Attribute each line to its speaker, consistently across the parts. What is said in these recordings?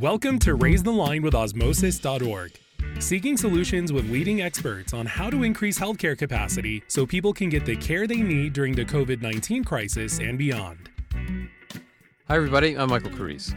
Speaker 1: Welcome to Raise the Line with Osmosis.org, seeking solutions with leading experts on how to increase healthcare capacity so people can get the care they need during the COVID 19 crisis and beyond.
Speaker 2: Hi, everybody. I'm Michael Carrese.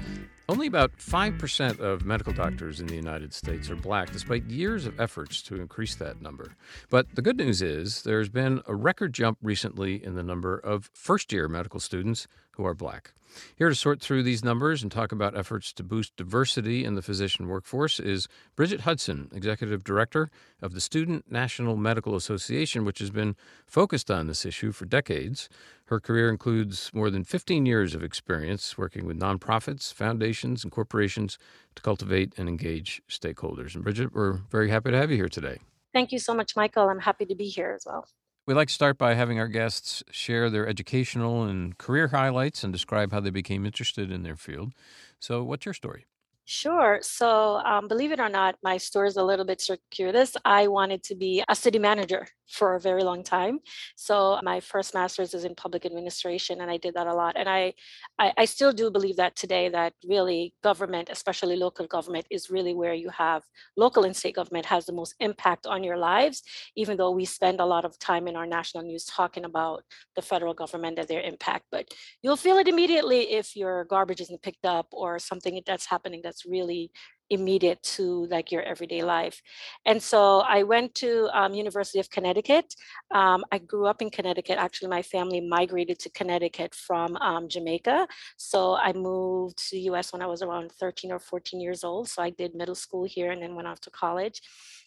Speaker 2: Only about 5% of medical doctors in the United States are black, despite years of efforts to increase that number. But the good news is there's been a record jump recently in the number of first year medical students who are black. Here to sort through these numbers and talk about efforts to boost diversity in the physician workforce is Bridget Hudson, Executive Director of the Student National Medical Association, which has been focused on this issue for decades. Her career includes more than 15 years of experience working with nonprofits, foundations, and corporations to cultivate and engage stakeholders. And Bridget, we're very happy to have you here today.
Speaker 3: Thank you so much, Michael. I'm happy to be here as well.
Speaker 2: We like to start by having our guests share their educational and career highlights and describe how they became interested in their field. So, what's your story?
Speaker 3: Sure. So, um, believe it or not, my story is a little bit circuitous. I wanted to be a city manager for a very long time. So, my first master's is in public administration, and I did that a lot. And I, I, I still do believe that today, that really government, especially local government, is really where you have local and state government has the most impact on your lives, even though we spend a lot of time in our national news talking about the federal government and their impact. But you'll feel it immediately if your garbage isn't picked up or something that's happening that's that's really immediate to like your everyday life. And so i went to um, university of connecticut um, i grew up in connecticut actually my family migrated to connecticut from um, jamaica. So i moved to the us when i was around 13 or 14 years old so i did middle school here and then went off to college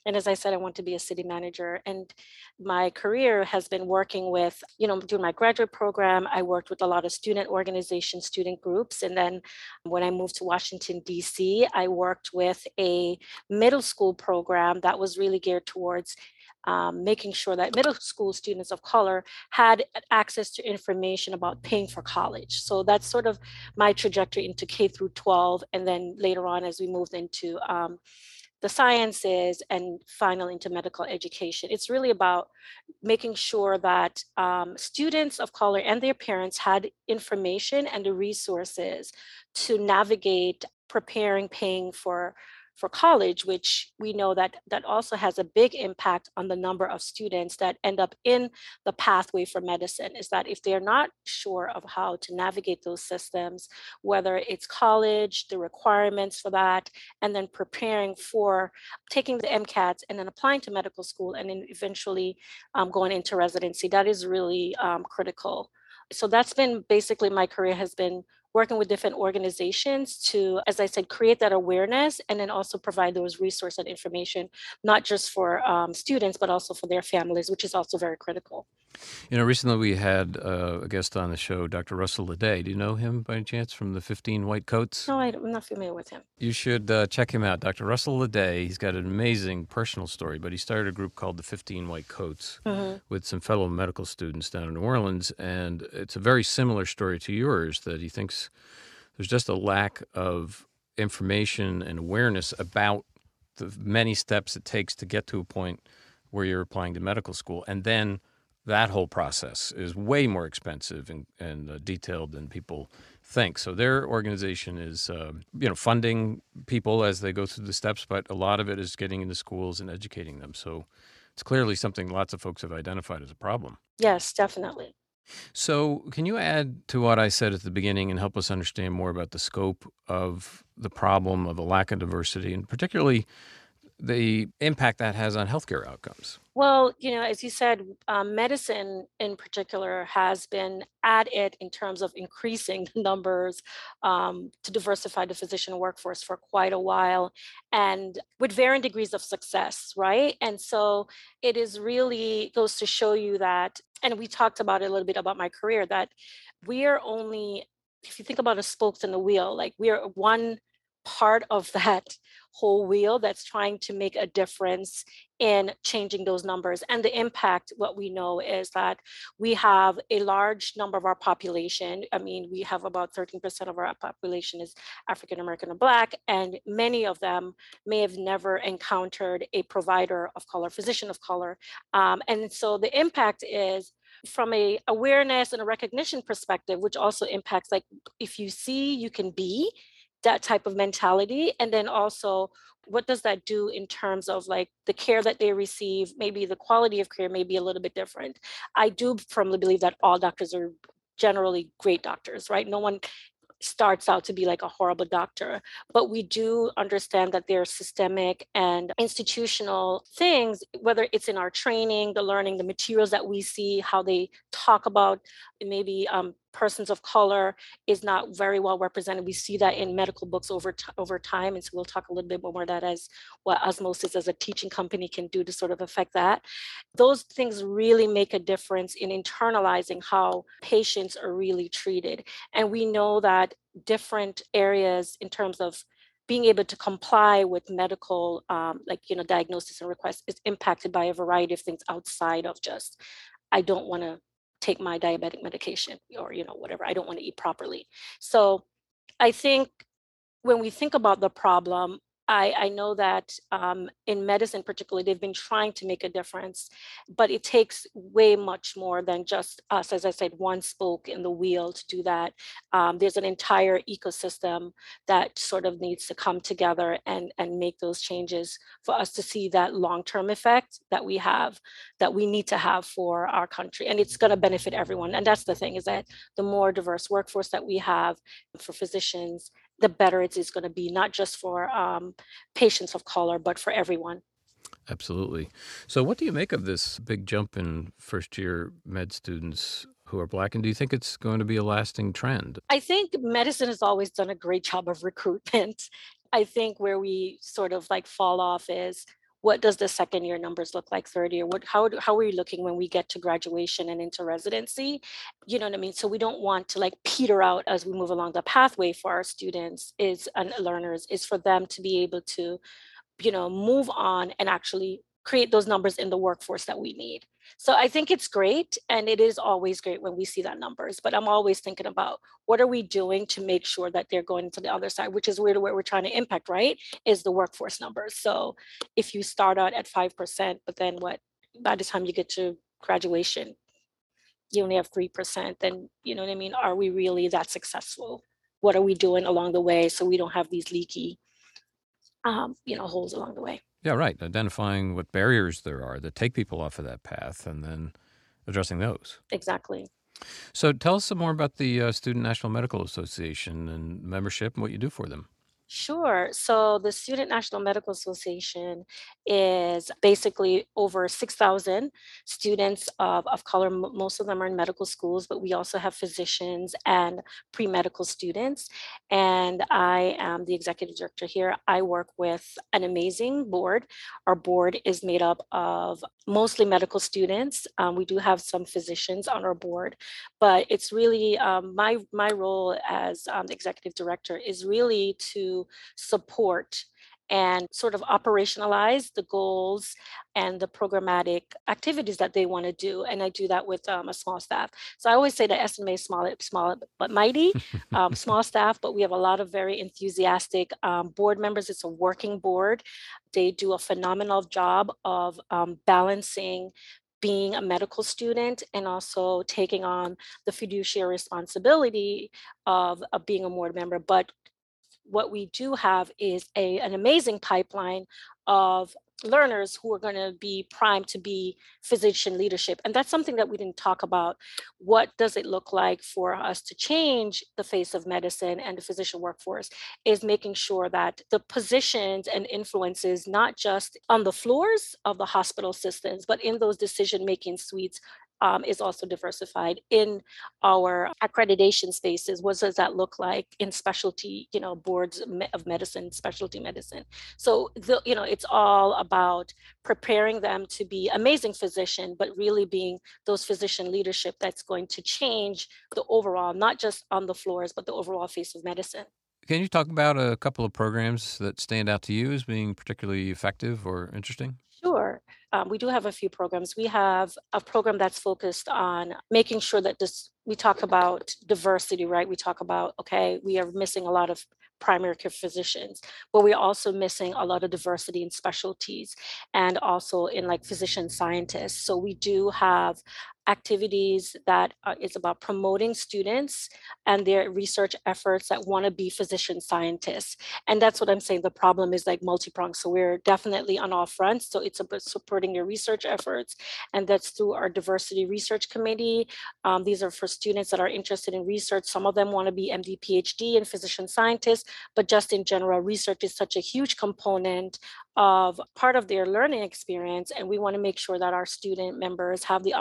Speaker 3: and as I said, I want to be a city manager. And my career has been working with, you know, doing my graduate program. I worked with a lot of student organizations, student groups. And then when I moved to Washington, D.C., I worked with a middle school program that was really geared towards um, making sure that middle school students of color had access to information about paying for college. So that's sort of my trajectory into K through 12. And then later on, as we moved into um, the sciences and finally into medical education. It's really about making sure that um, students of color and their parents had information and the resources to navigate preparing, paying for for college, which we know that that also has a big impact on the number of students that end up in the pathway for medicine, is that if they're not sure of how to navigate those systems, whether it's college, the requirements for that, and then preparing for taking the MCATs and then applying to medical school and then eventually um, going into residency, that is really um, critical. So that's been basically my career has been working with different organizations to, as I said, create that awareness and then also provide those resource and information, not just for um, students, but also for their families, which is also very critical.
Speaker 2: You know, recently we had uh, a guest on the show, Dr. Russell Ledet. Do you know him by any chance from the 15 White Coats?
Speaker 3: No, I'm not familiar with him.
Speaker 2: You should uh, check him out. Dr. Russell Ledet, he's got an amazing personal story, but he started a group called the 15 White Coats mm-hmm. with some fellow medical students down in New Orleans. And it's a very similar story to yours that he thinks there's just a lack of information and awareness about the many steps it takes to get to a point where you're applying to medical school. And then that whole process is way more expensive and, and uh, detailed than people think. So their organization is, uh, you know, funding people as they go through the steps, but a lot of it is getting into schools and educating them. So it's clearly something lots of folks have identified as a problem.
Speaker 3: Yes, definitely.
Speaker 2: So, can you add to what I said at the beginning and help us understand more about the scope of the problem of a lack of diversity and particularly the impact that has on healthcare outcomes?
Speaker 3: Well, you know, as you said, um, medicine in particular has been at it in terms of increasing the numbers um, to diversify the physician workforce for quite a while and with varying degrees of success, right? And so it is really goes to show you that, and we talked about it a little bit about my career, that we are only, if you think about the spokes in the wheel, like we are one part of that whole wheel that's trying to make a difference in changing those numbers. And the impact, what we know is that we have a large number of our population. I mean, we have about 13% of our population is African American and Black, and many of them may have never encountered a provider of color, physician of color. Um, and so the impact is from a awareness and a recognition perspective, which also impacts like if you see, you can be that type of mentality and then also what does that do in terms of like the care that they receive maybe the quality of care may be a little bit different i do firmly believe that all doctors are generally great doctors right no one starts out to be like a horrible doctor. But we do understand that there are systemic and institutional things, whether it's in our training, the learning, the materials that we see, how they talk about maybe um, persons of color is not very well represented. We see that in medical books over over time, and so we'll talk a little bit more about that as what osmosis as a teaching company can do to sort of affect that. Those things really make a difference in internalizing how patients are really treated, and we know that different areas in terms of being able to comply with medical um, like you know diagnosis and requests is impacted by a variety of things outside of just i don't want to take my diabetic medication or you know whatever i don't want to eat properly. So i think when we think about the problem I, I know that um, in medicine, particularly, they've been trying to make a difference, but it takes way much more than just us, as I said, one spoke in the wheel to do that. Um, there's an entire ecosystem that sort of needs to come together and, and make those changes for us to see that long term effect that we have, that we need to have for our country. And it's going to benefit everyone. And that's the thing is that the more diverse workforce that we have for physicians the better it is going to be, not just for um, patients of color, but for everyone.
Speaker 2: Absolutely. So, what do you make of this big jump in first year med students who are black? And do you think it's going to be a lasting trend?
Speaker 3: I think medicine has always done a great job of recruitment. I think where we sort of like fall off is what does the second year numbers look like third year? What how, how are we looking when we get to graduation and into residency? You know what i mean? So we don't want to like peter out as we move along. The pathway for our students is and learners is for them to be able to you know move on and actually create those numbers in the workforce that we need. So I think it's great. And it is always great when we see that numbers, but I'm always thinking about what are we doing to make sure that they're going to the other side, which is where, we're trying to impact, right? Is the workforce numbers. So if you start out at 5%, but then what, by the time you get to graduation, you only have 3%, then you know what I mean? Are we really that successful? What are we doing along the way so we don't have these leaky, um, you know, holes along the way?
Speaker 2: Yeah, right. Identifying what barriers there are that take people off of that path and then addressing those.
Speaker 3: Exactly.
Speaker 2: So tell us some more about the uh, Student National Medical Association and membership and what you do for them.
Speaker 3: Sure. So the Student National Medical Association is basically over 6,000 students of, of color. Most of them are in medical schools, but we also have physicians and pre medical students. And I am the executive director here. I work with an amazing board. Our board is made up of mostly medical students. Um, we do have some physicians on our board, but it's really um, my, my role as um, executive director is really to support and sort of operationalize the goals and the programmatic activities that they want to do. And I do that with um, a small staff. So I always say that SNMA is small, small but mighty, um, small staff, but we have a lot of very enthusiastic um, board members. It's a working board. They do a phenomenal job of um, balancing being a medical student and also taking on the fiduciary responsibility of, of being a board member, but what we do have is a, an amazing pipeline of learners who are going to be primed to be physician leadership and that's something that we didn't talk about. What does it look like for us to change the face of medicine and the physician workforce is making sure that the positions and influences not just on the floors of the hospital systems but in those decision making suites um, is also diversified in our accreditation spaces. What does that look like in specialty, you know, boards of medicine, specialty medicine? So, the, you know, it's all about preparing them to be amazing physician, but really being those physician leadership that's going to change the overall, not just on the floors, but the overall face of medicine.
Speaker 2: Can you talk about a couple of programs that stand out to you as being particularly effective or interesting?
Speaker 3: Sure. Um, we do have a few programs. We have a program that's focused on making sure that this, we talk about diversity, right? We talk about, okay, we are missing a lot of primary care physicians, but we're also missing a lot of diversity in specialties and also in like physician scientists. So we do have activities that uh, is about promoting students and their research efforts that want to be physician scientists. And that's what I'm saying. The problem is like multi-pronged. So we're definitely on all fronts. So it's about supporting your research efforts. And that's through our diversity research committee. Um, these are for students that are interested in research. Some of them want to be MD, PhD and physician scientists, but just in general, research is such a huge component of part of their learning experience and we want to make sure that our student members have the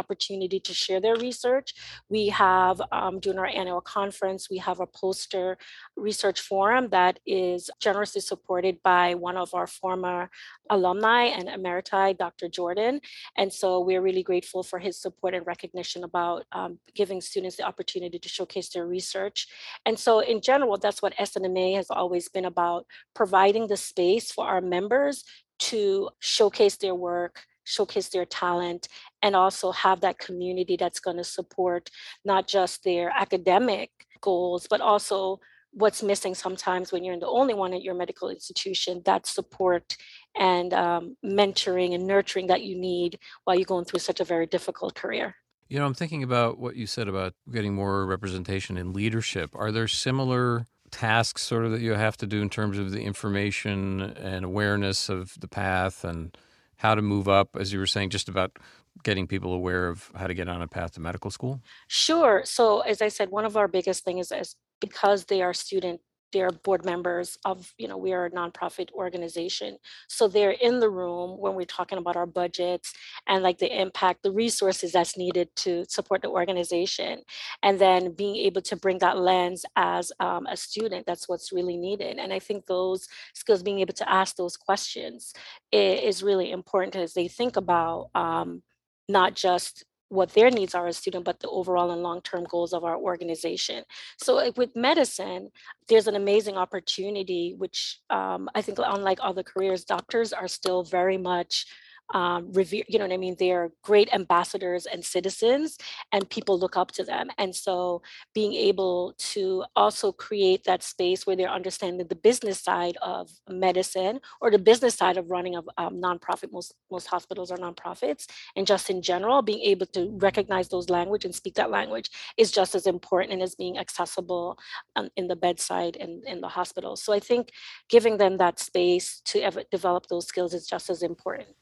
Speaker 3: opportunity to share their research. We have um, during our annual conference we have a poster research forum that is generously supported by one of our former alumni and emeriti dr jordan. And so we're really grateful for his support and recognition about um, giving students the opportunity to showcase their research. And so in general that's what snma has always been about providing the space for our members to showcase their work, showcase their talent, and also have that community that's going to support not just their academic goals, but also what's missing sometimes when you're the only one at your medical institution that support and um, mentoring and nurturing that you need while you're going through such a very difficult career.
Speaker 2: You know, I'm thinking about what you said about getting more representation in leadership. Are there similar tasks sort of that you have to do in terms of the information and awareness of the path and how to move up as you were saying just about getting people aware of how to get on a path to medical school?
Speaker 3: Sure. So as i said one of our biggest things is, because they are student they're board members of, you know, we are a nonprofit organization. So they're in the room when we're talking about our budgets and like the impact, the resources that's needed to support the organization. And then being able to bring that lens as um, a student, that's what's really needed. And I think those skills, being able to ask those questions is really important as they think about um, not just what their needs are as student, but the overall and long-term goals of our organization. So with medicine, there's an amazing opportunity, which um, I think unlike other careers, doctors are still very much um, revere, you know what I mean? They're great ambassadors and citizens, and people look up to them. And so being able to also create that space where they're understanding the business side of medicine or the business side of running a um, nonprofit, most, most hospitals are nonprofits, and just in general, being able to recognize those language and speak that language is just as important as being accessible um, in the bedside and in the hospital. So I think giving them that space to develop those skills is just as important.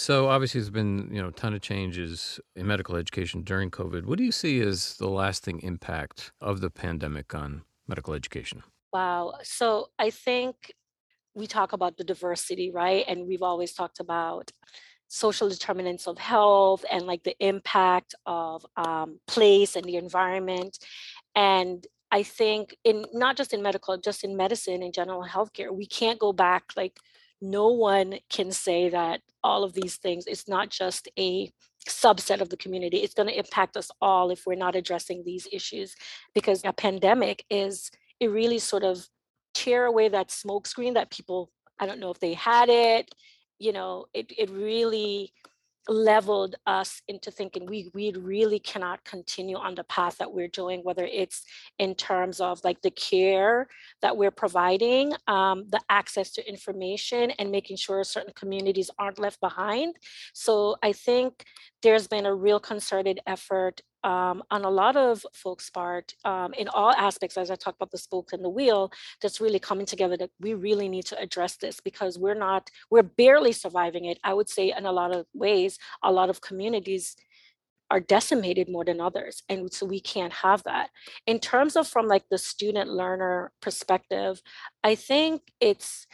Speaker 2: So obviously, there's been you know a ton of changes in medical education during COVID. What do you see as the lasting impact of the pandemic on medical education?
Speaker 3: Wow. So I think we talk about the diversity, right? And we've always talked about social determinants of health and like the impact of um, place and the environment. And I think in not just in medical, just in medicine in general healthcare, we can't go back like no one can say that all of these things it's not just a subset of the community it's going to impact us all if we're not addressing these issues because a pandemic is it really sort of tear away that smokescreen that people i don't know if they had it you know it, it really leveled us into thinking we we really cannot continue on the path that we're doing whether it's in terms of like the care that we're providing um, the access to information and making sure certain communities aren't left behind. So i think there's been a real concerted effort um, on a lot of folks' part um, in all aspects, as I talk about the spoke and the wheel, that's really coming together that we really need to address this because we're not, we're barely surviving it. I would say in a lot of ways, a lot of communities are decimated more than others and so we can't have that in terms of from like the student learner perspective i think it's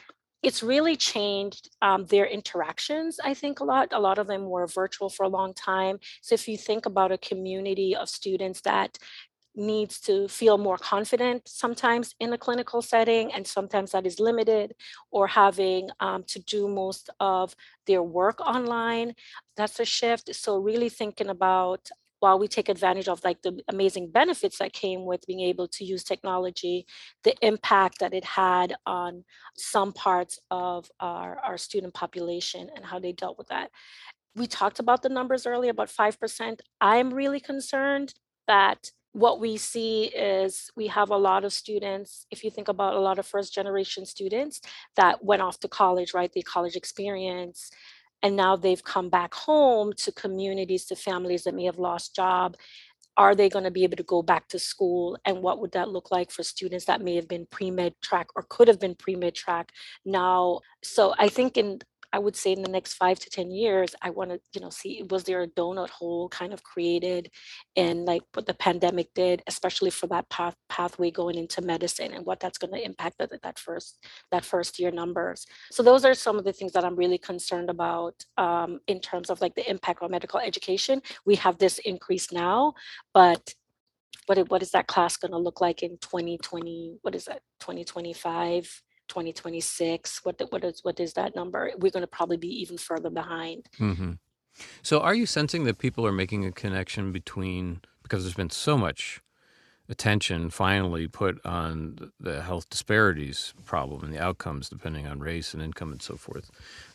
Speaker 3: it's really changed um, their interactions i think a lot a lot of them were virtual for a long time. So if you think about a community of students that needs to feel more confident sometimes in a clinical setting and sometimes that is limited or having um, to do most of their work online that's a shift. So really thinking about while we take advantage of like the amazing benefits that came with being able to use technology, the impact that it had on some parts of our, our student population and how they dealt with that. We talked about the numbers earlier, about 5%. I'm really concerned that what we see is we have a lot of students, if you think about a lot of first generation students that went off to college, right? The college experience, and now they've come back home to communities, to families that may have lost job. Are they going to be able to go back to school? And what would that look like for students that may have been pre med track or could have been pre med track now? So I think in I would say in the next five to 10 years, I want to, you know, see was there a donut hole kind of created and like what the pandemic did, especially for that path pathway going into medicine and what that's going to impact that, that first that first year numbers. So those are some of the things that I'm really concerned about um, in terms of like the impact on medical education. We have this increase now, but what, what is that class going to look like in 2020? What is that, 2025? 2026 what what is what is that number? We're going to probably be even further behind.
Speaker 2: Mm-hmm. so are you sensing that people are making a connection between because there's been so much attention finally put on the health disparities problem and the outcomes depending on race and income and so forth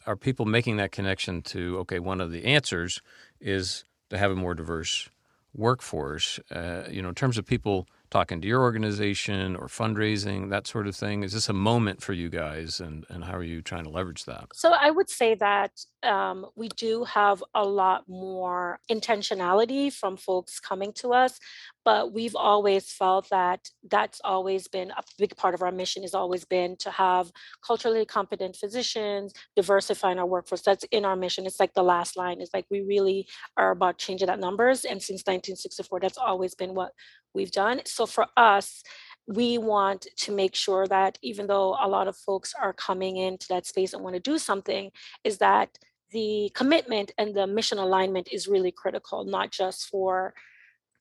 Speaker 2: are people making that connection to okay one of the answers is to have a more diverse workforce? Uh, you know in terms of people talking to your organization or fundraising, that sort of thing? Is this a moment for you guys, and, and how are you trying to leverage that?
Speaker 3: So I would say that um, we do have a lot more intentionality from folks coming to us, but we've always felt that that's always been a big part of our mission has always been to have culturally competent physicians, diversifying our workforce. That's in our mission. It's like the last line It's like we really are about changing that numbers. And since 1964, that's always been what we've done. So for us, we want to make sure that even though a lot of folks are coming into that space and want to do something, is that the commitment and the mission alignment is really critical, not just for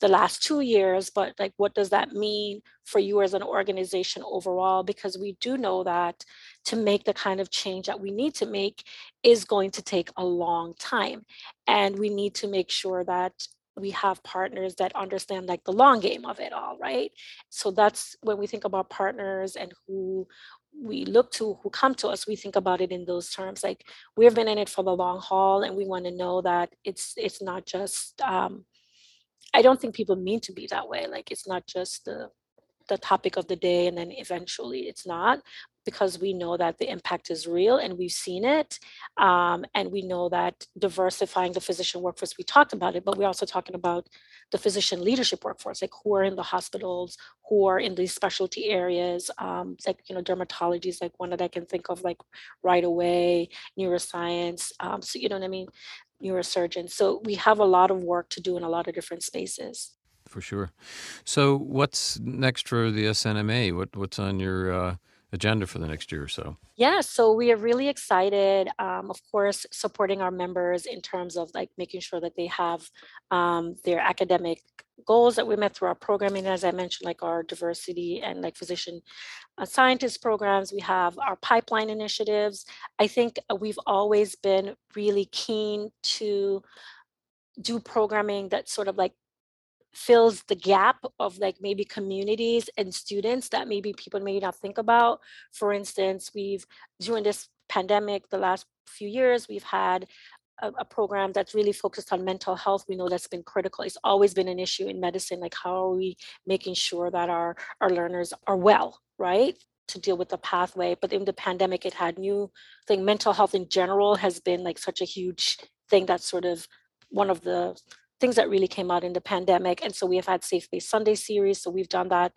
Speaker 3: the last two years, but like what does that mean for you as an organization overall? Because we do know that to make the kind of change that we need to make is going to take a long time. And we need to make sure that we have partners that understand like the long game of it all, right? So that's when we think about partners and who we look to who come to us we think about it in those terms like we've been in it for the long haul and we want to know that it's it's not just um i don't think people mean to be that way like it's not just the the topic of the day and then eventually it's not because we know that the impact is real and we've seen it. Um, and we know that diversifying the physician workforce, we talked about it, but we're also talking about the physician leadership workforce, like who are in the hospitals, who are in these specialty areas, um, like, you know, dermatology is like one that I can think of like right away, neuroscience. Um, so, you know what I mean? Neurosurgeons. So we have a lot of work to do in a lot of different spaces
Speaker 2: for sure. So, what's next for the SNMA? What what's on your uh, agenda for the next year or so?
Speaker 3: Yeah, so we are really excited. Um, of course, supporting our members in terms of like making sure that they have um, their academic goals that we met through our programming. As I mentioned, like our diversity and like physician uh, scientist programs, we have our pipeline initiatives. I think uh, we've always been really keen to do programming that sort of like fills the gap of like maybe communities and students that maybe people may not think about. For instance, we've during this pandemic, the last few years, we've had a, a, program that's really focused on mental health. We know that's been critical. It's always been an issue in medicine. Like how are we making sure that our, our learners are well, right? To deal with the pathway. But in the pandemic, it had new thing. Mental health in general has been like such a huge thing that's sort of one of the things that really came out in the pandemic. And so we have had Safe Space Sunday series. So we've done that,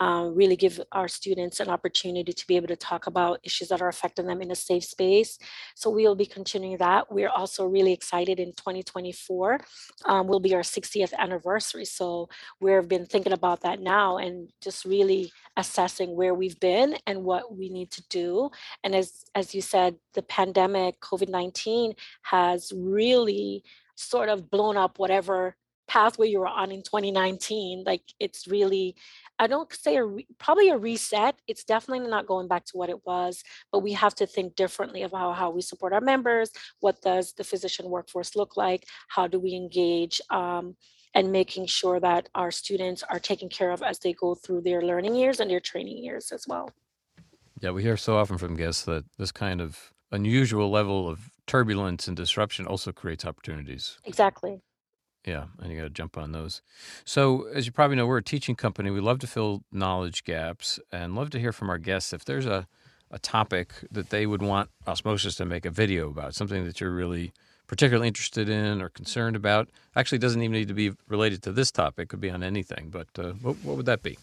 Speaker 3: um, really give our students an opportunity to be able to talk about issues that are affecting them in a safe space. So we'll be continuing that. We're also really excited in 2024 um, will be our 60th anniversary. So we've been thinking about that now and just really assessing where we've been and what we need to do. And as as you said, the pandemic, COVID-19 has really sort of blown up whatever pathway you were on in 2019 like it's really i don't say a re- probably a reset it's definitely not going back to what it was but we have to think differently about how, we support our members what does the physician workforce look like how do we engage um, and making sure that our students are taken care of as they go through their learning years and their training years as well.
Speaker 2: Yeah we hear so often from guests that this kind of unusual level of turbulence and disruption also creates opportunities.
Speaker 3: Exactly.
Speaker 2: Yeah, and you got to jump on those. So, as you probably know, we're a teaching company. We love to fill knowledge gaps and love to hear from our guests if there's a, a topic that they would want Osmosis to make a video about, something that you're really particularly interested in or concerned about? Actually, doesn't even need to be related to this topic; could be on anything. But uh, what, what would that be?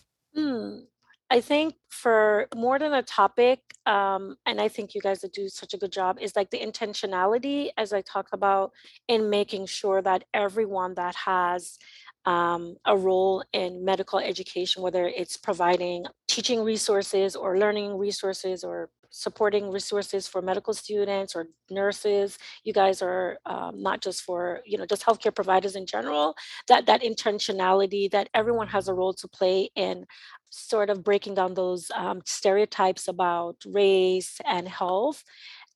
Speaker 3: I think for more than a topic, um, and I think you guys do such a good job, is like the intentionality, as I talk about, in making sure that everyone that has um, a role in medical education, whether it's providing teaching resources or learning resources or supporting resources for medical students or nurses. You guys are um, not just for you know just healthcare providers in general. That that intentionality that everyone has a role to play in sort of breaking down those um, stereotypes about race and health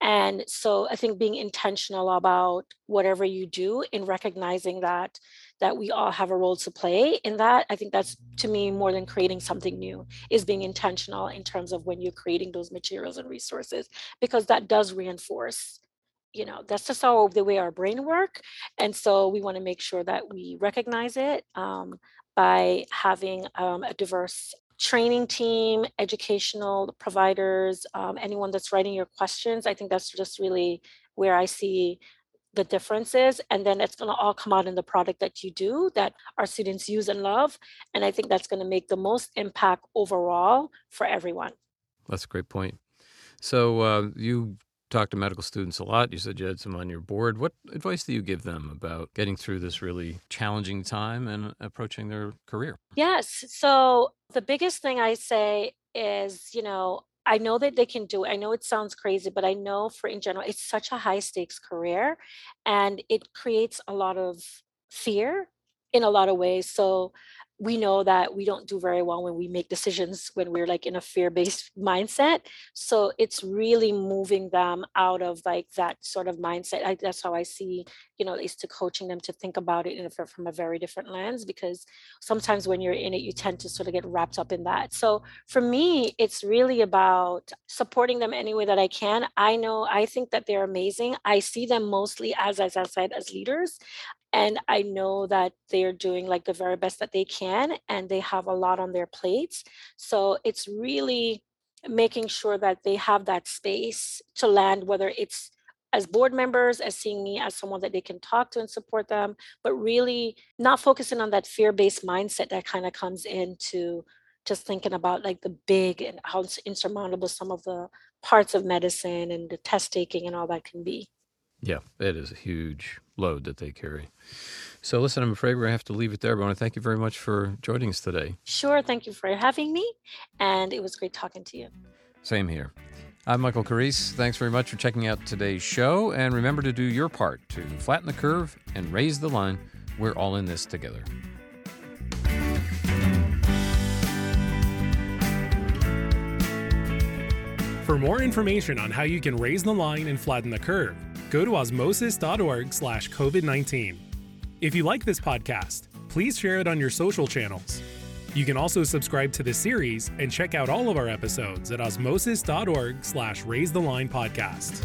Speaker 3: and so i think being intentional about whatever you do in recognizing that that we all have a role to play in that i think that's to me more than creating something new is being intentional in terms of when you're creating those materials and resources because that does reinforce you know that's just how the way our brain work. And so we want to make sure that we recognize it um, by having um, a diverse training team, educational providers, um, anyone that's writing your questions. I think that's just really where I see the differences. And then it's going to all come out in the product that you do that our students use and love. And I think that's going to make the most impact overall for everyone.
Speaker 2: That's a great point. So uh, you talk to medical students a lot. You said you had some on your board. What advice do you give them about getting through this really challenging time and approaching their career?
Speaker 3: Yes. So the biggest thing I say is, you know, I know that they can do it. I know it sounds crazy, but I know for in general, it's such a high stakes career and it creates a lot of fear in a lot of ways. So we know that we don't do very well when we make decisions when we're like in a fear-based mindset so it's really moving them out of like that sort of mindset. I, that's how i see you know is to coaching them to think about it a, from a very different lens because sometimes when you're in it you tend to sort of get wrapped up in that. So for me it's really about supporting them any way that i can. I know i think that they're amazing. I see them mostly as as i said as leaders and i know that they're doing like the very best that they can and they have a lot on their plates. So it's really making sure that they have that space to land whether it's as board members as seeing me as someone that they can talk to and support them but really not focusing on that fear-based mindset that kind of comes into just thinking about like the big and how insurmountable some of the parts of medicine and the test taking and all that can be
Speaker 2: yeah, it is a huge load that they carry. So, listen, I'm afraid we're going to have to leave it there, but I want to thank you very much for joining us today.
Speaker 3: Sure. Thank you for having me. And it was great talking to you.
Speaker 2: Same here. I'm Michael Carrese. Thanks very much for checking out today's show. And remember to do your part to flatten the curve and raise the line. We're all in this together.
Speaker 1: For more information on how you can raise the line and flatten the curve, go to osmosis.org slash COVID-19. If you like this podcast, please share it on your social channels. You can also subscribe to the series and check out all of our episodes at osmosis.org slash raise the line podcast.